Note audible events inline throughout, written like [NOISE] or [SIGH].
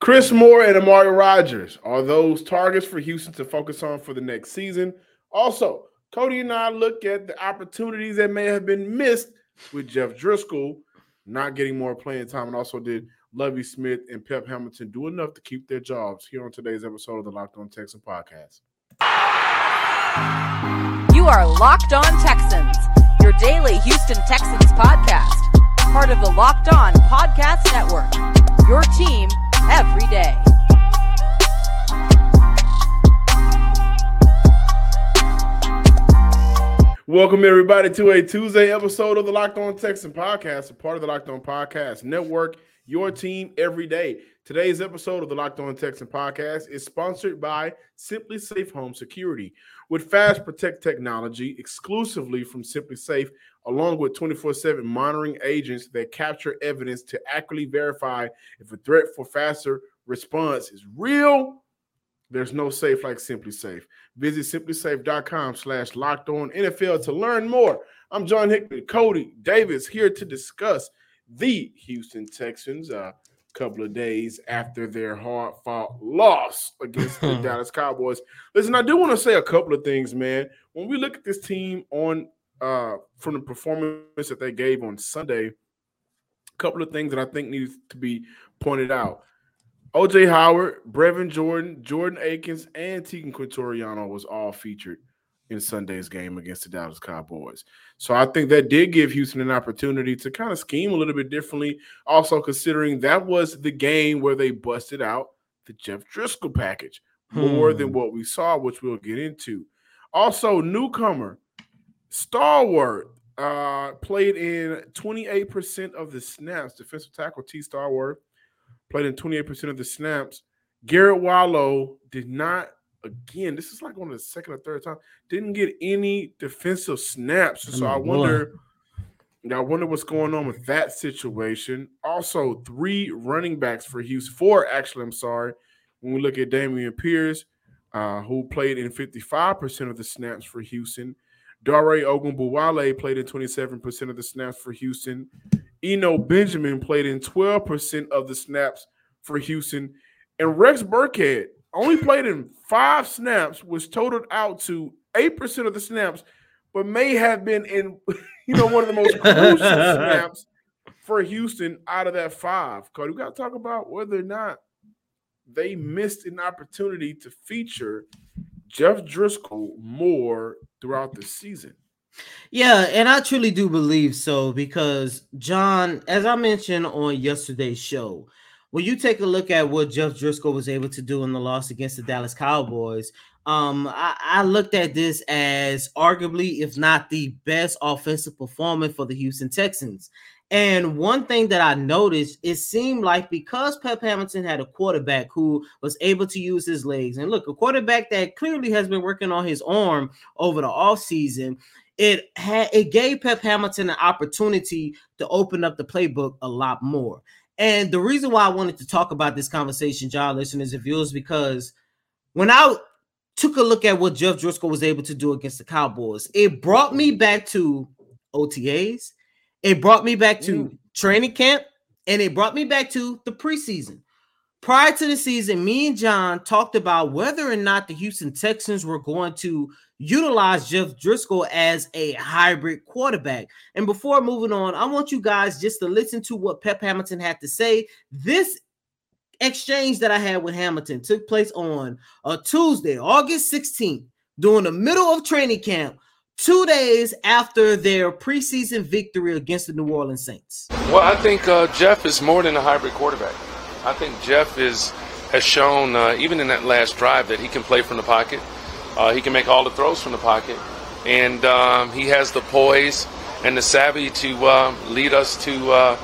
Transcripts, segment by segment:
Chris Moore and Amari Rodgers are those targets for Houston to focus on for the next season. Also, Cody and I look at the opportunities that may have been missed with Jeff Driskel not getting more playing time, and also did Lovie Smith and Pep Hamilton do enough to keep their jobs here on today's episode of the Locked On Texans podcast. You are Locked On Texans, your daily Houston Texans podcast, part of the Locked On Podcast Network. Your team every day. Welcome everybody to a Tuesday episode of the Locked On Texan podcast, a part of the Locked On Podcast Network. Your team every day. Today's episode of the Locked On Texan podcast is sponsored by SimpliSafe Home Security. With fast protect technology exclusively from SimpliSafe, along with 24 7 monitoring agents that capture evidence to accurately verify if a threat for faster response is real there's no safe like SimpliSafe. Visit simplisafe.com slash locked on NFL to learn more. I'm John Hickman, Cody Davis here to discuss the Houston Texans a couple of days after their hard fought loss against the [LAUGHS] Dallas Cowboys. Listen, I do want to say a couple of things, man. When we look at this team on uh from the performance that they gave on Sunday, a couple of things that I think needs to be pointed out. OJ Howard, Brevin Jordan, Jordan Akins, and Teagan Quitoriano was all featured in Sunday's game against the Dallas Cowboys. So I think that did give Houston an opportunity to kind of scheme a little bit differently. Also, considering that was the game where they busted out the Jeff Driskel package more hmm. than what we saw, which we'll get into. Also, newcomer, Stallworth, uh, played in 28% of the snaps. Defensive tackle T. Stallworth played in 28% of the snaps. Garret Wallow did not, again, this is like one of the second or third time, didn't get any defensive snaps. So I wonder. I wonder what's going on with that situation. Also, three running backs for Houston. Four, actually, I'm sorry. When we look at Dameon Pierce, uh, who played in 55% of the snaps for Houston. Dare Ogunbowale played in 27% of the snaps for Houston. Eno Benjamin played in 12% of the snaps for Houston. And Rex Burkhead only played in five snaps, was totaled out to 8% of the snaps, but may have been in, [LAUGHS] you know, one of the most crucial [LAUGHS] snaps for Houston out of that five. Cody, we got to talk about whether or not they missed an opportunity to feature Jeff Driskel more throughout the season. Yeah, and I truly do believe so because John, as I mentioned on yesterday's show, when you take a look at what Jeff Driskel was able to do in the loss against the Dallas Cowboys, um, I, I looked at this as arguably, if not the best offensive performance for the Houston Texans. And one thing that I noticed, it seemed like because Pep Hamilton had a quarterback who was able to use his legs, and look, a quarterback that clearly has been working on his arm over the offseason, it had it gave Pep Hamilton an opportunity to open up the playbook a lot more. And the reason why I wanted to talk about this conversation, John, listeners and viewers, because when I took a look at what Jeff Driskel was able to do against the Cowboys, it brought me back to OTAs, it brought me back to mm. training camp, and it brought me back to the preseason. Prior to the season, me and John talked about whether or not the Houston Texans were going to utilize Jeff Driskel as a hybrid quarterback. And before moving on, I want you guys just to listen to what Pep Hamilton had to say. This exchange that I had with Hamilton took place on a Tuesday, August 16th, during the middle of training camp. Two days after their preseason victory against the New Orleans Saints. Well, I think uh, Jeff is more than a hybrid quarterback. I think Jeff is has shown, uh, even in that last drive, that he can play from the pocket. Uh, he can make all the throws from the pocket, and um, he has the poise and the savvy to uh, lead us to, uh,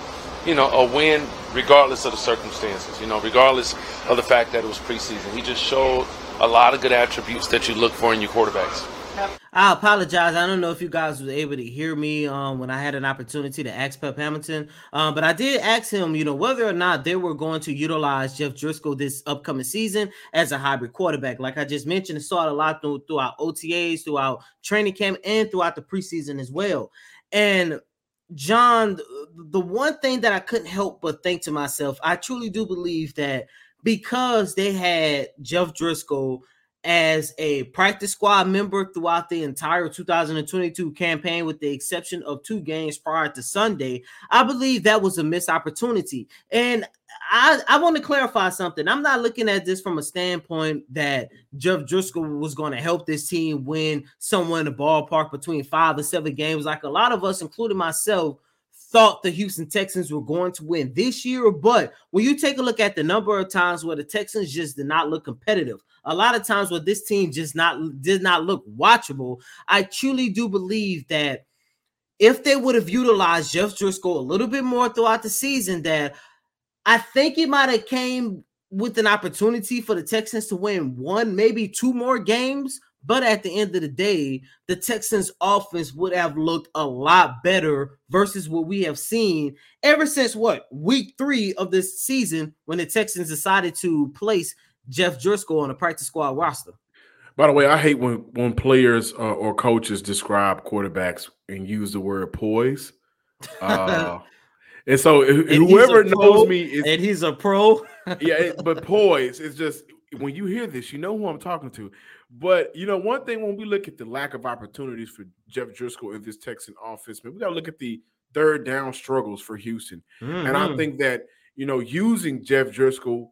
you know, a win regardless of the circumstances. You know, regardless of the fact that it was preseason. He just showed a lot of good attributes that you look for in your quarterbacks. I apologize. I don't know if you guys were able to hear me um, when I had an opportunity to ask Pep Hamilton, um, but I did ask him, you know, whether or not they were going to utilize Jeff Driskel this upcoming season as a hybrid quarterback. Like I just mentioned, saw it a lot through, throughout OTAs, throughout training camp, and throughout the preseason as well. And John, the one thing that I couldn't help but think to myself, I truly do believe that because they had Jeff Driskel as a practice squad member throughout the entire 2022 campaign, with the exception of two games prior to Sunday. I believe that was a missed opportunity. And I, I want to clarify something. I'm not looking at this from a standpoint that Jeff Driskel was going to help this team win somewhere in the ballpark between five and seven games, like a lot of us, including myself, thought the Houston Texans were going to win this year. But when you take a look at the number of times where the Texans just did not look competitive, a lot of times where this team just not did not look watchable, I truly do believe that if they would have utilized Jeff Driskel a little bit more throughout the season, that I think it might have came with an opportunity for the Texans to win one, maybe two more games. But at the end of the day, the Texans offense would have looked a lot better versus what we have seen ever since what week three of this season when the Texans decided to place Jeff Driskel on a practice squad roster. By the way, I hate when when players uh, or coaches describe quarterbacks and use the word poise. [LAUGHS] Uh, and so and whoever knows me is, and he's a pro. yeah, it, but poise is just when you hear this, you know who I'm talking to. But you know, one thing when we look at the lack of opportunities for Jeff Driskel in this Texan offense, man, we got to look at the third down struggles for Houston. Mm-hmm. And I mm-hmm. think that you know, using Jeff Driskel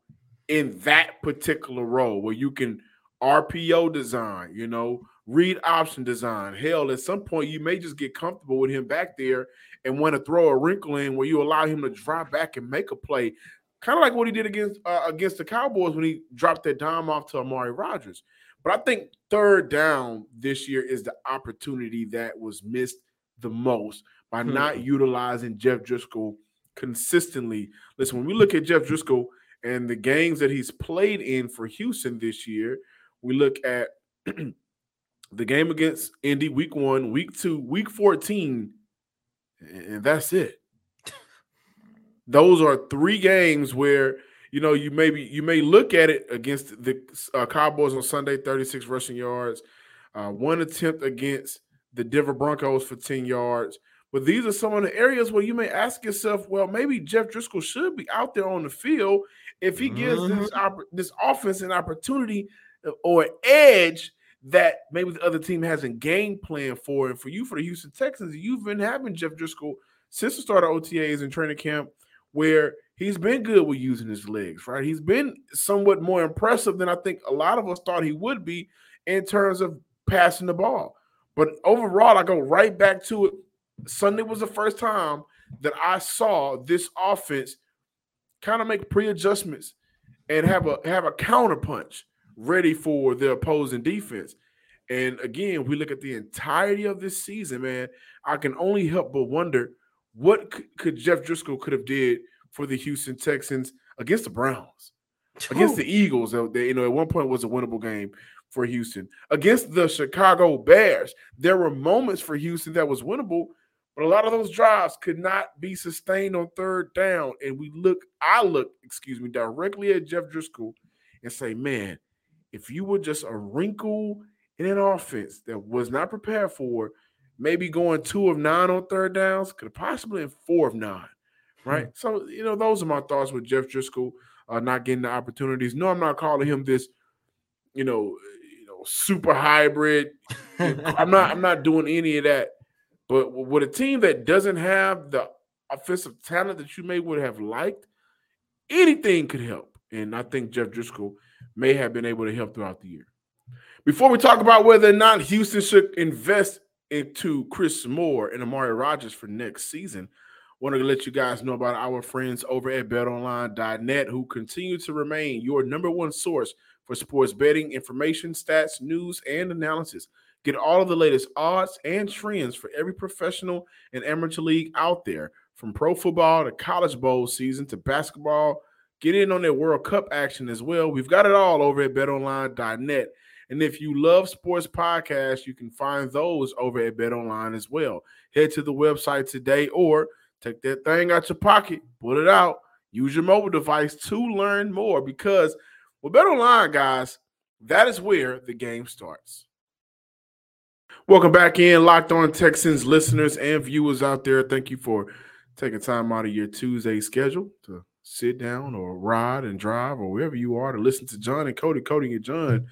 in that particular role where you can RPO design, you know, read option design. Hell, at some point you may just get comfortable with him back there and want to throw a wrinkle in where you allow him to drive back and make a play, kind of like what he did against uh, against the Cowboys when he dropped that dime off to Amari Rodgers. But I think third down this year is the opportunity that was missed the most by hmm. not utilizing Jeff Driskel consistently. Listen, when we look at Jeff Driskel and the games that he's played in for Houston this year, we look at [CLEARS THROAT] the game against Indy week one, week two, week 14, and that's it. Those are three games where you know you maybe you may look at it against the uh, Cowboys on Sunday, 36 rushing yards, uh, one attempt against the Denver Broncos for 10 yards. But these are some of the areas where you may ask yourself, well, maybe Jeff Driskel should be out there on the field if he gives mm-hmm. this this offense an opportunity uh, or edge that maybe the other team hasn't game plan for. And for you, for the Houston Texans, you've been having Jeff Driskel since the start of OTAs and training camp, where he's been good with using his legs, right? He's been somewhat more impressive than I think a lot of us thought he would be in terms of passing the ball. But overall, I go right back to it. Sunday was the first time that I saw this offense kind of make pre-adjustments and have a have a counter punch ready for the opposing defense. And again, we look at the entirety of this season, man. I can only help but wonder what could Jeff Driskel could have did for the Houston Texans against the Browns, against the Eagles. They, you know, at one point was a winnable game for Houston against the Chicago Bears. There were moments for Houston that was winnable, but a lot of those drives could not be sustained on third down. And we look, I look, excuse me, directly at Jeff Driskel and say, man, if you were just a wrinkle in an offense that was not prepared for, maybe going two of nine on third downs, could have possibly been four of nine, right? Mm-hmm. So, you know, those are my thoughts with Jeff Driskel uh, not getting the opportunities. No, I'm not calling him this, you know, you know, super hybrid. I'm not. I'm not doing any of that. But with a team that doesn't have the offensive talent that you may would have liked, anything could help. And I think Jeff Driskel may have been able to help throughout the year. Before we talk about whether or not Houston should invest into Chris Moore and Amari Rodgers for next season, wanted to let you guys know about our friends over at betonline.net who continue to remain your number one source for sports betting information, stats, news, and analysis. Get all of the latest odds and trends for every professional and amateur league out there, from pro football to college bowl season to basketball Get in on that World Cup action as well. We've got it all over at betonline.net. And if you love sports podcasts, you can find those over at BetOnline as well. Head to the website today or take that thing out your pocket, put it out, use your mobile device to learn more because with BetOnline, guys, that is where the game starts. Welcome back in, Locked On Texans listeners and viewers out there. Thank you for taking time out of your Tuesday schedule to sit down or ride and drive or wherever you are to listen to John and Cody, Cody and John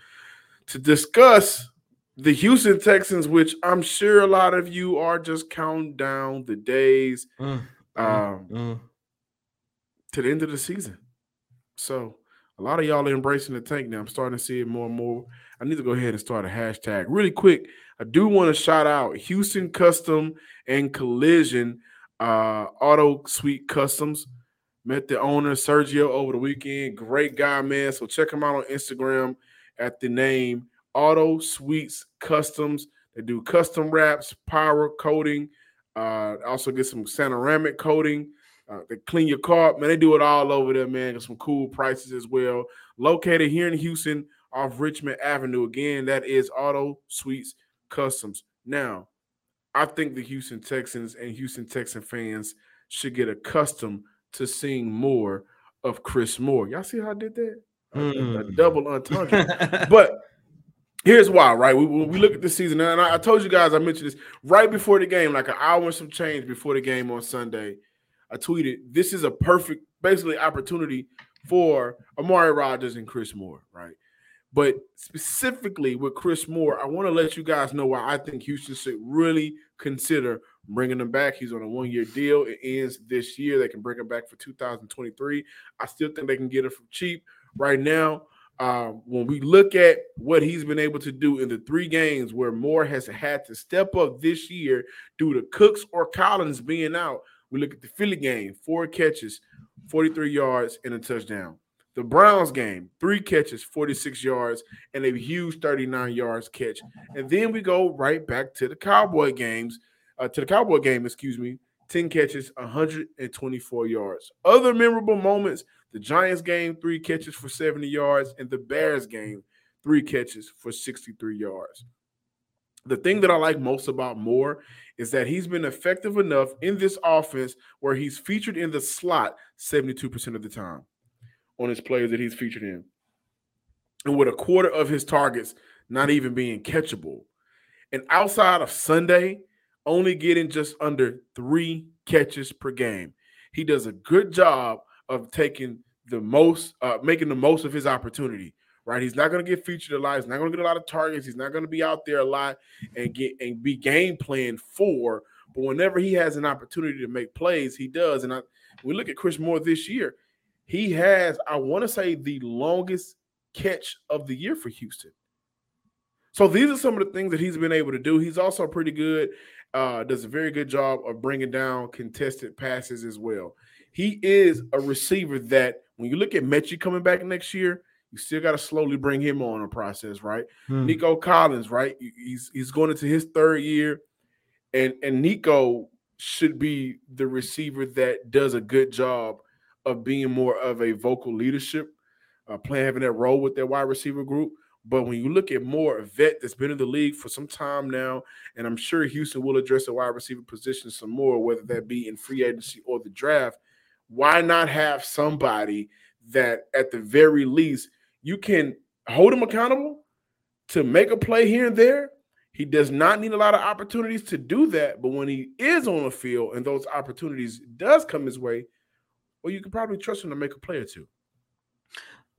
to discuss the Houston Texans, which I'm sure a lot of you are just counting down the days mm, mm um, mm, to the end of the season. So a lot of y'all are embracing the tank now. I'm starting to see it more and more. I need to go ahead and start a hashtag really quick. I do want to shout out Houston Custom and Collision uh, Auto Suite Customs. Met the owner Sergio over the weekend. Great guy, man. So check him out on Instagram at the name Auto Suites Customs. They do custom wraps, power coating. Uh, also get some ceramic coating. Uh, they clean your car, man. They do it all over there, man. Got some cool prices as well. Located here in Houston off Richmond Avenue. Again, that is Auto Suites Customs. Now, I think the Houston Texans and Houston Texan fans should get accustomed to seeing more of Chris Moore. Y'all see how I did that? Mm. A, a, hmm. double entendre. [LAUGHS] but here's why, right? We, we look at the season, and I, I, told you guys, I mentioned this right before the game, like an hour and some change before the game on Sunday. I tweeted, "This is a perfect, basically, opportunity for Amari Rodgers and Chris Moore, right?" But specifically with Chris Moore, I want to let you guys know why I think Houston should really consider bringing him back. He's on a one year deal. It ends this year. They can bring him back for 2023. I still think they can get him for cheap. Right now, uh, when we look at what he's been able to do in the three games where Moore has had to step up this year due to Cooks or Collins being out, we look at the Philly game, four catches, 43 yards, and a touchdown. The Browns game, three catches, 46 yards, and a huge 39 yards catch. And then we go right back to the Cowboy games, uh, to the Cowboy game, excuse me, 10 catches, 124 yards. Other memorable moments the Giants game, three catches for 70 yards, and the Bears game, three catches for 63 yards. The thing that I like most about Moore is that he's been effective enough in this offense where he's featured in the slot 72% of the time on his players that he's featured in. And with a quarter of his targets not even being catchable. And outside of Sunday, only getting just under three catches per game. He does a good job of taking the most, uh, making the most of his opportunity. Right, he's not going to get featured a lot. He's not going to get a lot of targets. He's not going to be out there a lot and get and be game plan for. But whenever he has an opportunity to make plays, he does. And I, we look at Chris Moore this year he has, I want to say, the longest catch of the year for Houston. So these are some of the things that he's been able to do. He's also pretty good, uh, does a very good job of bringing down contested passes as well. He is a receiver that when you look at Metchie coming back next year, you still got to slowly bring him on a process, right? Hmm. Nico Collins, right? He's he's going into his third year, and and Nico should be the receiver that does a good job of being more of a vocal leadership, uh, playing having that role with their wide receiver group. But when you look at more a vet that's been in the league for some time now, and I'm sure Houston will address the wide receiver position some more, whether that be in free agency or the draft, why not have somebody that at the very least you can hold him accountable to make a play here and there? He does not need a lot of opportunities to do that, but when he is on the field and those opportunities does come his way, well, you can probably trust him to make a play or two.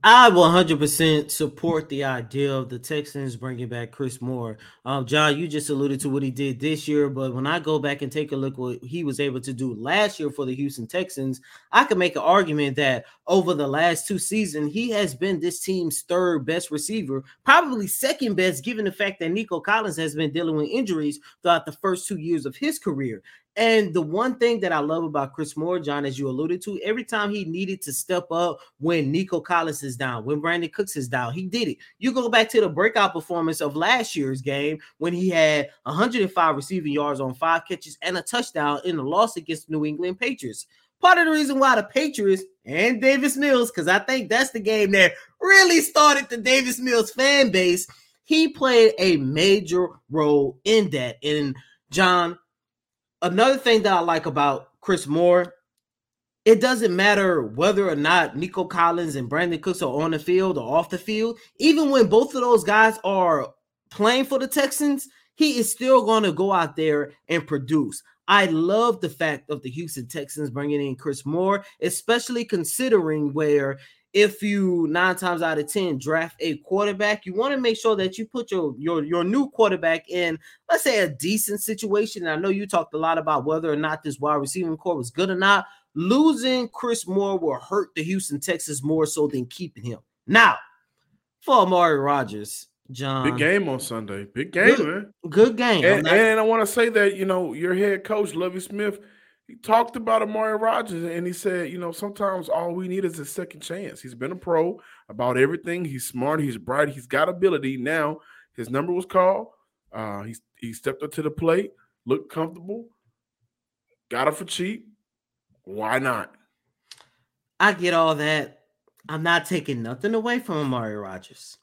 I 100% support the idea of the Texans bringing back Chris Moore. Um, John, you just alluded to what he did this year, but when I go back and take a look what he was able to do last year for the Houston Texans, I can make an argument that over the last two seasons, he has been this team's third best receiver, probably second best, given the fact that Nico Collins has been dealing with injuries throughout the first two years of his career. And the one thing that I love about Chris Moore, John, as you alluded to, every time he needed to step up when Nico Collins is down, when Brandin Cooks is down, he did it. You go back to the breakout performance of last year's game when he had 105 receiving yards on five catches and a touchdown in the loss against New England Patriots. Part of the reason why the Patriots and Davis Mills, because I think that's the game that really started the Davis Mills fan base, he played a major role in that. And John, another thing that I like about Chris Moore, it doesn't matter whether or not Nico Collins and Brandin Cooks are on the field or off the field. Even when both of those guys are playing for the Texans, he is still going to go out there and produce. I love the fact of the Houston Texans bringing in Chris Moore, especially considering where if you nine times out of ten draft a quarterback, you want to make sure that you put your your your new quarterback in, let's say, a decent situation. And I know you talked a lot about whether or not this wide receiving core was good or not. Losing Chris Moore will hurt the Houston Texans more so than keeping him. Now, for Amari Rodgers, John, big game on Sunday. Big game, good, man. Good game. And, and I want to say that you know your head coach Lovie Smith he talked about Amari Rodgers and he said, you know, sometimes all we need is a second chance. He's been a pro about everything. He's smart, he's bright, he's got ability. Now his number was called. Uh, he he stepped up to the plate, looked comfortable, got it for cheap. Why not? I get all that. I'm not taking nothing away from Amari Rodgers.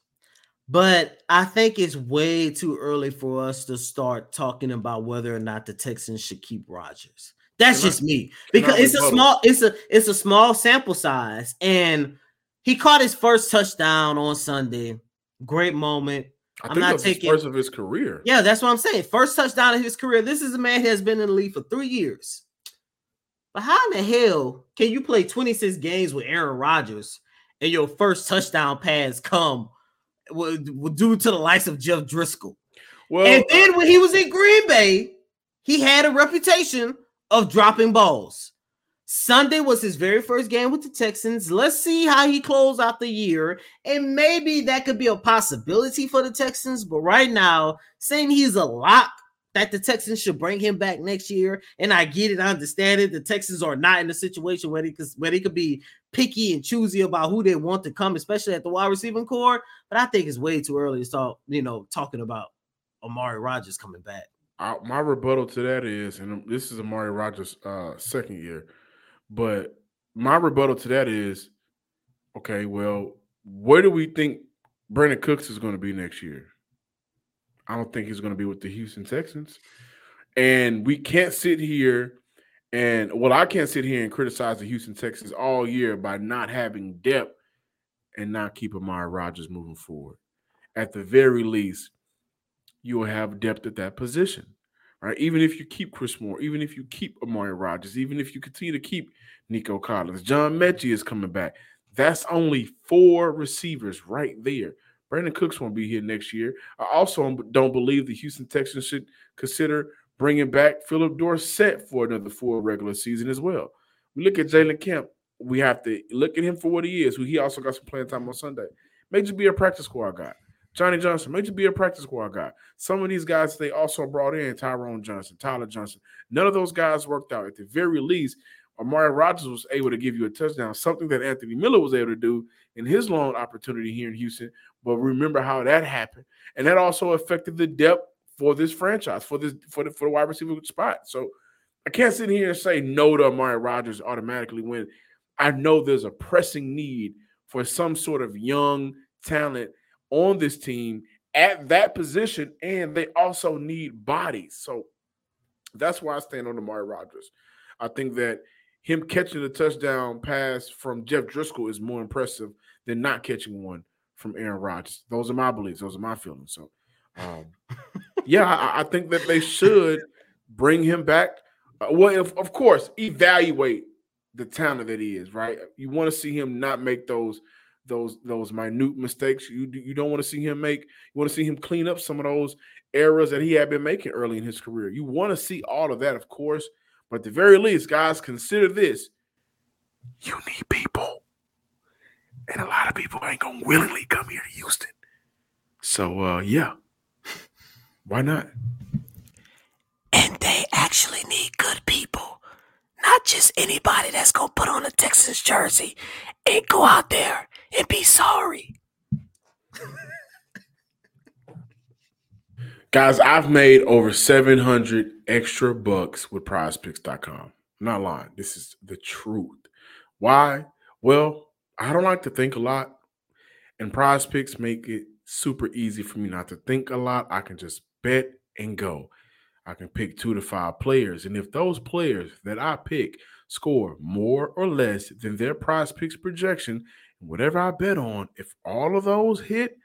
But I think it's way too early for us to start talking about whether or not the Texans should keep Rodgers. That's just me because it's a small it's a it's a small sample size and he caught his first touchdown on Sunday. Great moment. I am not taking first of his career. Yeah, that's what I'm saying. First touchdown of his career. This is a man who has been in the league for three years. But how in the hell can you play 26 games with Aaron Rodgers and your first touchdown pass come due to the likes of Jeff Driskel? Well, and then uh, when he was in Green Bay, he had a reputation of dropping balls. Sunday was his very first game with the Texans. Let's see how he closed out the year. And maybe that could be a possibility for the Texans. But right now, saying he's a lock that the Texans should bring him back next year. And I get it, I understand it. The Texans are not in a situation where they could where they could be picky and choosy about who they want to come, especially at the wide receiving core. But I think it's way too early to start, you know, talking about Amari Rodgers coming back. I, my rebuttal to that is, and this is Amari Rodgers' uh, second year, but my rebuttal to that is, okay, well, where do we think Brandin Cooks is going to be next year? I don't think he's going to be with the Houston Texans, and we can't sit here and well, I can't sit here and criticize the Houston Texans all year by not having depth and not keep Amari Rodgers moving forward. At the very least, you will have depth at that position, right? Even if you keep Chris Moore, even if you keep Amari Rodgers, even if you continue to keep Nico Collins, John Metchie is coming back. That's only four receivers right there. Brandin Cooks won't be here next year. I also don't believe the Houston Texans should consider bringing back Phillip Dorsett for another full regular season as well. We look at Jalen Camp. We have to look at him for what he is. Who he also got some playing time on Sunday. May just be a practice squad guy. Johnny Johnson, may just be a practice squad guy. Some of these guys they also brought in Tyrone Johnson, Tyler Johnson. None of those guys worked out. At the very least, Amari Rodgers was able to give you a touchdown, something that Anthony Miller was able to do in his long opportunity here in Houston. But remember how that happened, and that also affected the depth for this franchise, for this for the for the wide receiver spot. So I can't sit here and say no to Amari Rodgers automatically when I know there's a pressing need for some sort of young talent on this team at that position, and they also need bodies. So that's why I stand on Amari Rodgers. I think that him catching a touchdown pass from Jeff Driskel is more impressive than not catching one from Aaron Rodgers. Those are my beliefs. Those are my feelings. So, um, [LAUGHS] yeah, I, I, think that they should bring him back. Uh, well, if, of course, evaluate the talent that he is. Right, you want to see him not make those those those minute mistakes you you don't want to see him make. You want to see him clean up some of those errors that he had been making early in his career. You want to see all of that, of course, but at the very least, guys, consider this: you need people, and a lot of people ain't gonna willingly come here to Houston. So, uh, yeah, why not? And they actually need good people, not just anybody that's gonna put on a Texas jersey and go out there and be sorry. Guys, I've made over 700 extra bucks with prizepicks.com. I'm not lying. This is the truth. Why? Well, I don't like to think a lot, and prize picks make it super easy for me not to think a lot. I can just bet and go. I can pick two to five players, and if those players that I pick score more or less than their prize picks projection, whatever I bet on, if all of those hit,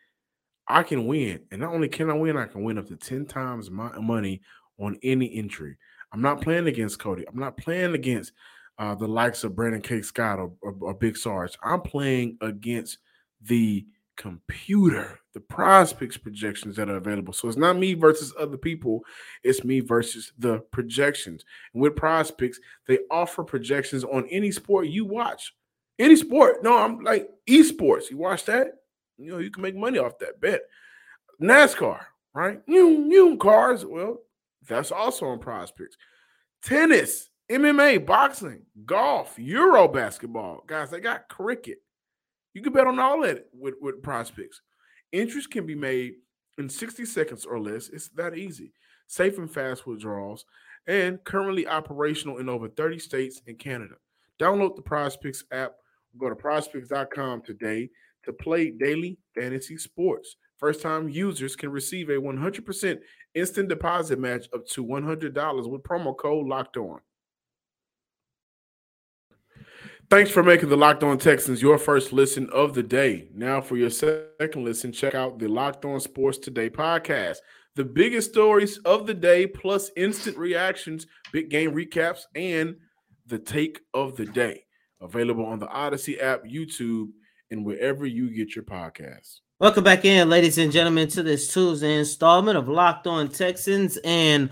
I can win. And not only can I win, I can win up to 10 times my money on any entry. I'm not playing against Cody. I'm not playing against uh, the likes of Brandon K. Scott or, or, or Big Sarge. I'm playing against the computer, the prize picks projections that are available. So it's not me versus other people, it's me versus the projections. And with prize picks, they offer projections on any sport you watch. Any sport. No, I'm like esports. You watch that? You know, you can make money off that bet. NASCAR, right? New you cars. Well, that's also on prize picks. Tennis, MMA, boxing, golf, Euro basketball. Guys, they got cricket. You can bet on all that with, with prize picks. Interest can be made in 60 seconds or less. It's that easy. Safe and fast withdrawals, and currently operational in over 30 states and Canada. Download the Prize Picks app. Go to prizepicks.com today to play daily fantasy sports. First time users can receive a 100% instant deposit match up to $100 with promo code locked on. Thanks for making the Locked On Texans your first listen of the day. Now, for your second listen, check out the Locked On Sports Today podcast. The biggest stories of the day, plus instant reactions, big game recaps, and the take of the day. Available on the Audacy app, YouTube, and wherever you get your podcasts. Welcome back in, ladies and gentlemen, to this Tuesday installment of Locked On Texans. And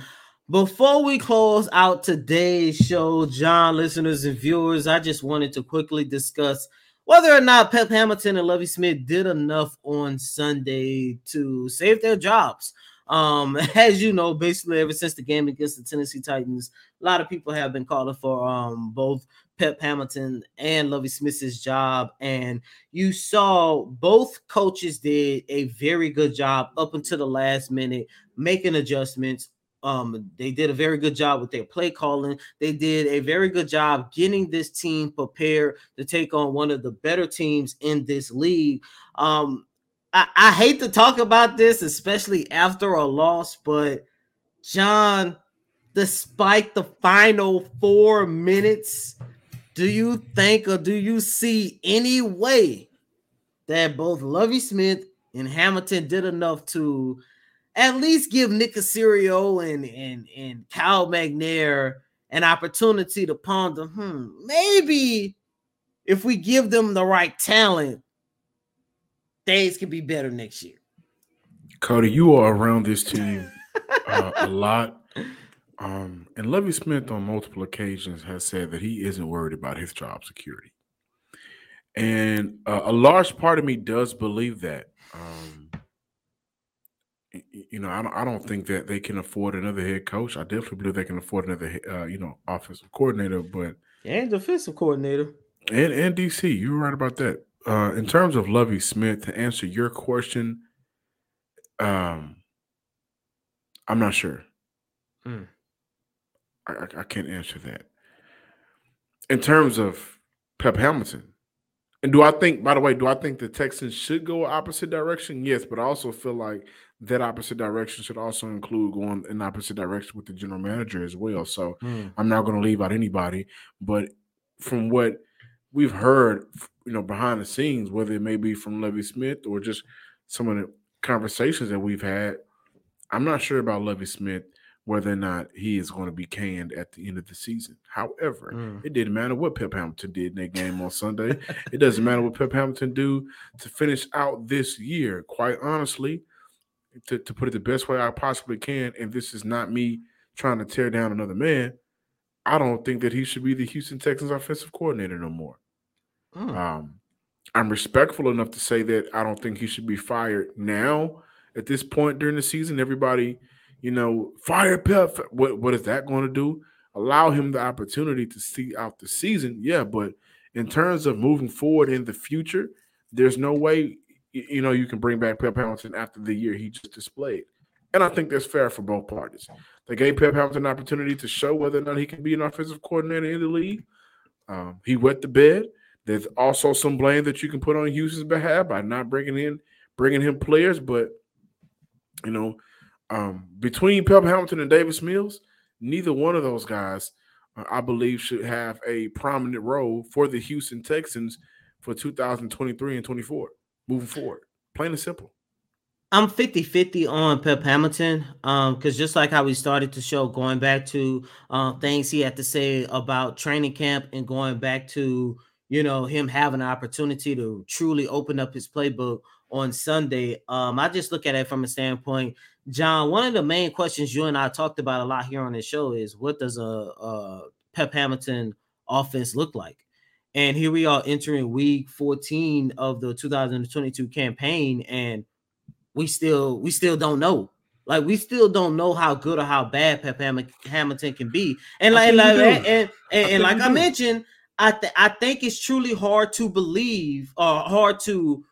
before we close out today's show, John, listeners, and viewers, I just wanted to quickly discuss whether or not Pep Hamilton and Lovie Smith did enough on Sunday to save their jobs. Um, [LAUGHS] as you know, basically ever since the game against the Tennessee Titans, a lot of people have been calling for um both Pep Hamilton and Lovie Smith's job, and you saw both coaches did a very good job up until the last minute, making adjustments. Um, they did a very good job with their play calling. They did a very good job getting this team prepared to take on one of the better teams in this league. Um, I, I hate to talk about this, especially after a loss, but John, despite the final four minutes, do you think or do you see any way that both Lovie Smith and Hamilton did enough to at least give Nick Caserio and and and Cal McNair an opportunity to ponder? Hmm, maybe if we give them the right talent, things can be better next year. Cody, you are around this team [LAUGHS] uh, a lot. Um, and Lovie Smith on multiple occasions has said that he isn't worried about his job security. And uh, a large part of me does believe that. Um, you know, I don't, I don't think that they can afford another head coach. I definitely believe they can afford another, uh, you know, offensive coordinator, but and defensive coordinator and and DC. You were right about that. Uh, in terms of Lovie Smith, to answer your question, um, I'm not sure. Hmm. I, I, I can't answer that. In terms of Pep Hamilton, and do I think, by the way, do I think the Texans should go opposite direction? Yes, but I also feel like that opposite direction should also include going in opposite direction with the general manager as well. So Hmm. I'm not going to leave out anybody, but from what we've heard, you know, behind the scenes, whether it may be from Lovie Smith or just some of the conversations that we've had, I'm not sure about Lovie Smith whether or not he is going to be canned at the end of the season. However, Hmm. it didn't matter what Pep Hamilton did in that game on Sunday. it doesn't matter what Pep Hamilton do to finish out this year. Quite honestly, to, to put it the best way I possibly can, and this is not me trying to tear down another man. I don't think that he should be the Houston Texans offensive coordinator no more. Hmm. Um, I'm respectful enough to say that I don't think he should be fired now at this point during the season. Everybody, you know, fire Pep. What what is that going to do? Allow him the opportunity to see out the season. Yeah, but in terms of moving forward in the future, there's no way you know you can bring back Pep Hamilton after the year he just displayed. And I think that's fair for both parties. They gave Pep Hamilton an opportunity to show whether or not he can be an offensive coordinator in the league. Um, he wet the bed. There's also some blame that you can put on Houston's behalf by not bringing in bringing him players, but you know, um, between Pep Hamilton and Davis Mills, neither one of those guys, uh, I believe, should have a prominent role for the Houston Texans for 2023 and 24 moving forward. Plain and simple. I'm 50 50 on Pep Hamilton. Um, because just like how we started the show, going back to uh, things he had to say about training camp and going back to you know him having an opportunity to truly open up his playbook on Sunday. Um, I just look at it from a standpoint, John. One of the main questions you and I talked about a lot here on the show is what does a, a Pep Hamilton offense look like? And here we are entering week 14 of the 2022 campaign, and we still we still don't know. Like we still don't know how good or how bad Pep Hamilton can be. And like, like and, and, and, and like I mentioned, I th- I think it's truly hard to believe or hard to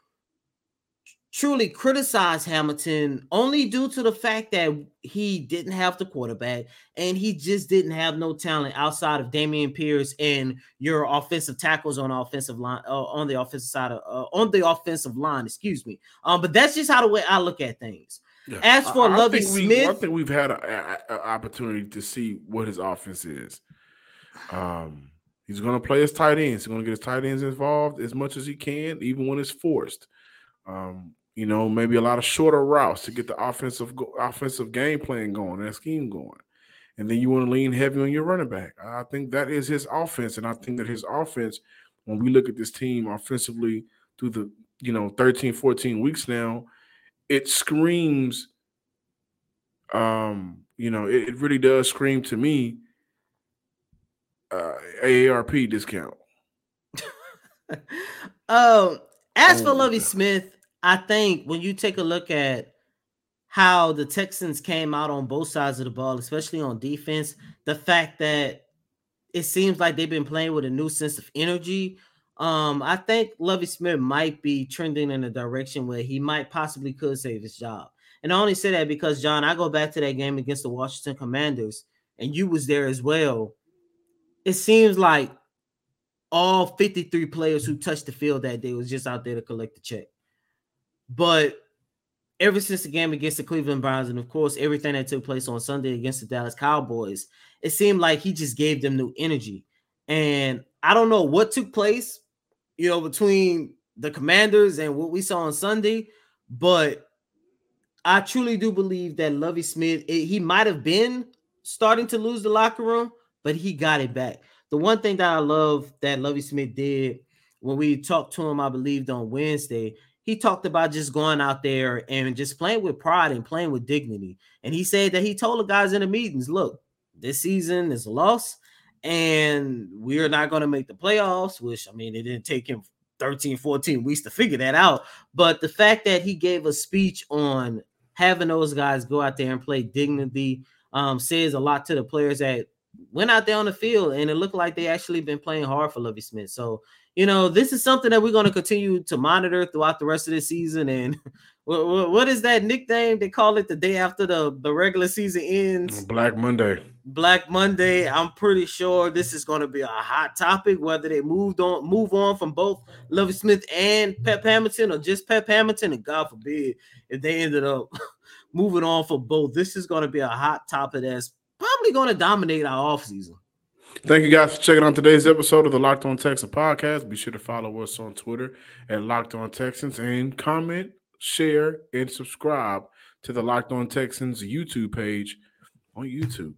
truly criticize Hamilton only due to the fact that he didn't have the quarterback and he just didn't have no talent outside of Dameon Pierce and your offensive tackles on offensive line uh, on the offensive side of uh, on the offensive line, excuse me. Um, but that's just how the way I look at things. Yeah. As for I, I Smith, we, I think we've had an opportunity to see what his offense is. Um, he's going to play his tight ends. He's going to get his tight ends involved as much as he can, even when it's forced. Um, you know, maybe a lot of shorter routes to get the offensive offensive game plan going and scheme going. And then you want to lean heavy on your running back. I think that is his offense. And I think that his offense, when we look at this team offensively through the, you know, 13, 14 weeks now, it screams, um, you know, it, it really does scream to me uh AARP discount. um, [LAUGHS] as oh, for Lovie Smith, I think when you take a look at how the Texans came out on both sides of the ball, especially on defense, the fact that it seems like they've been playing with a new sense of energy. Um, I think Lovie Smith might be trending in a direction where he might possibly could save his job. And I only say that because John, I go back to that game against the Washington Commanders, and you was there as well. It seems like all 53 players who touched the field that day was just out there to collect the check. But ever since the game against the Cleveland Browns, and of course, everything that took place on Sunday against the Dallas Cowboys, it seemed like he just gave them new energy. And I don't know what took place, you know, between the commanders and what we saw on Sunday, but I truly do believe that Lovie Smith, it, he might have been starting to lose the locker room, but he got it back. The one thing that I love that Lovie Smith did when we talked to him, I believed on Wednesday, he talked about just going out there and just playing with pride and playing with dignity. And he said that he told the guys in the meetings, look, this season is a loss and we're not going to make the playoffs, which I mean, it didn't take him 13, 14 weeks to figure that out. But the fact that he gave a speech on having those guys go out there and play dignity um, says a lot to the players that went out there on the field and it looked like they actually been playing hard for Lovie Smith. So you know, this is something that we're going to continue to monitor throughout the rest of the season. And [LAUGHS] what, what is that nickname? They call it the day after the, the regular season ends. Black Monday. Black Monday. I'm pretty sure this is going to be a hot topic, whether they moved on, move on from both Lovie Smith and Pep Hamilton or just Pep Hamilton. And God forbid if they ended up [LAUGHS] moving on for both. This is going to be a hot topic that's probably going to dominate our offseason. Thank you guys for checking out today's episode of the Locked On Texans podcast. Be sure to follow us on Twitter at Locked On Texans and comment, share, and subscribe to the Locked On Texans YouTube page on YouTube.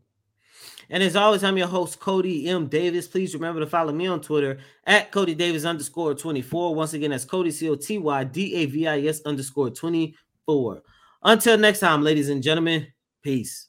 And as always, I'm your host, Cody M. Davis. Please remember to follow me on Twitter at Cody Davis underscore 24. Once again, that's Cody C O T Y D A V I S underscore 24. Until next time, ladies and gentlemen, peace.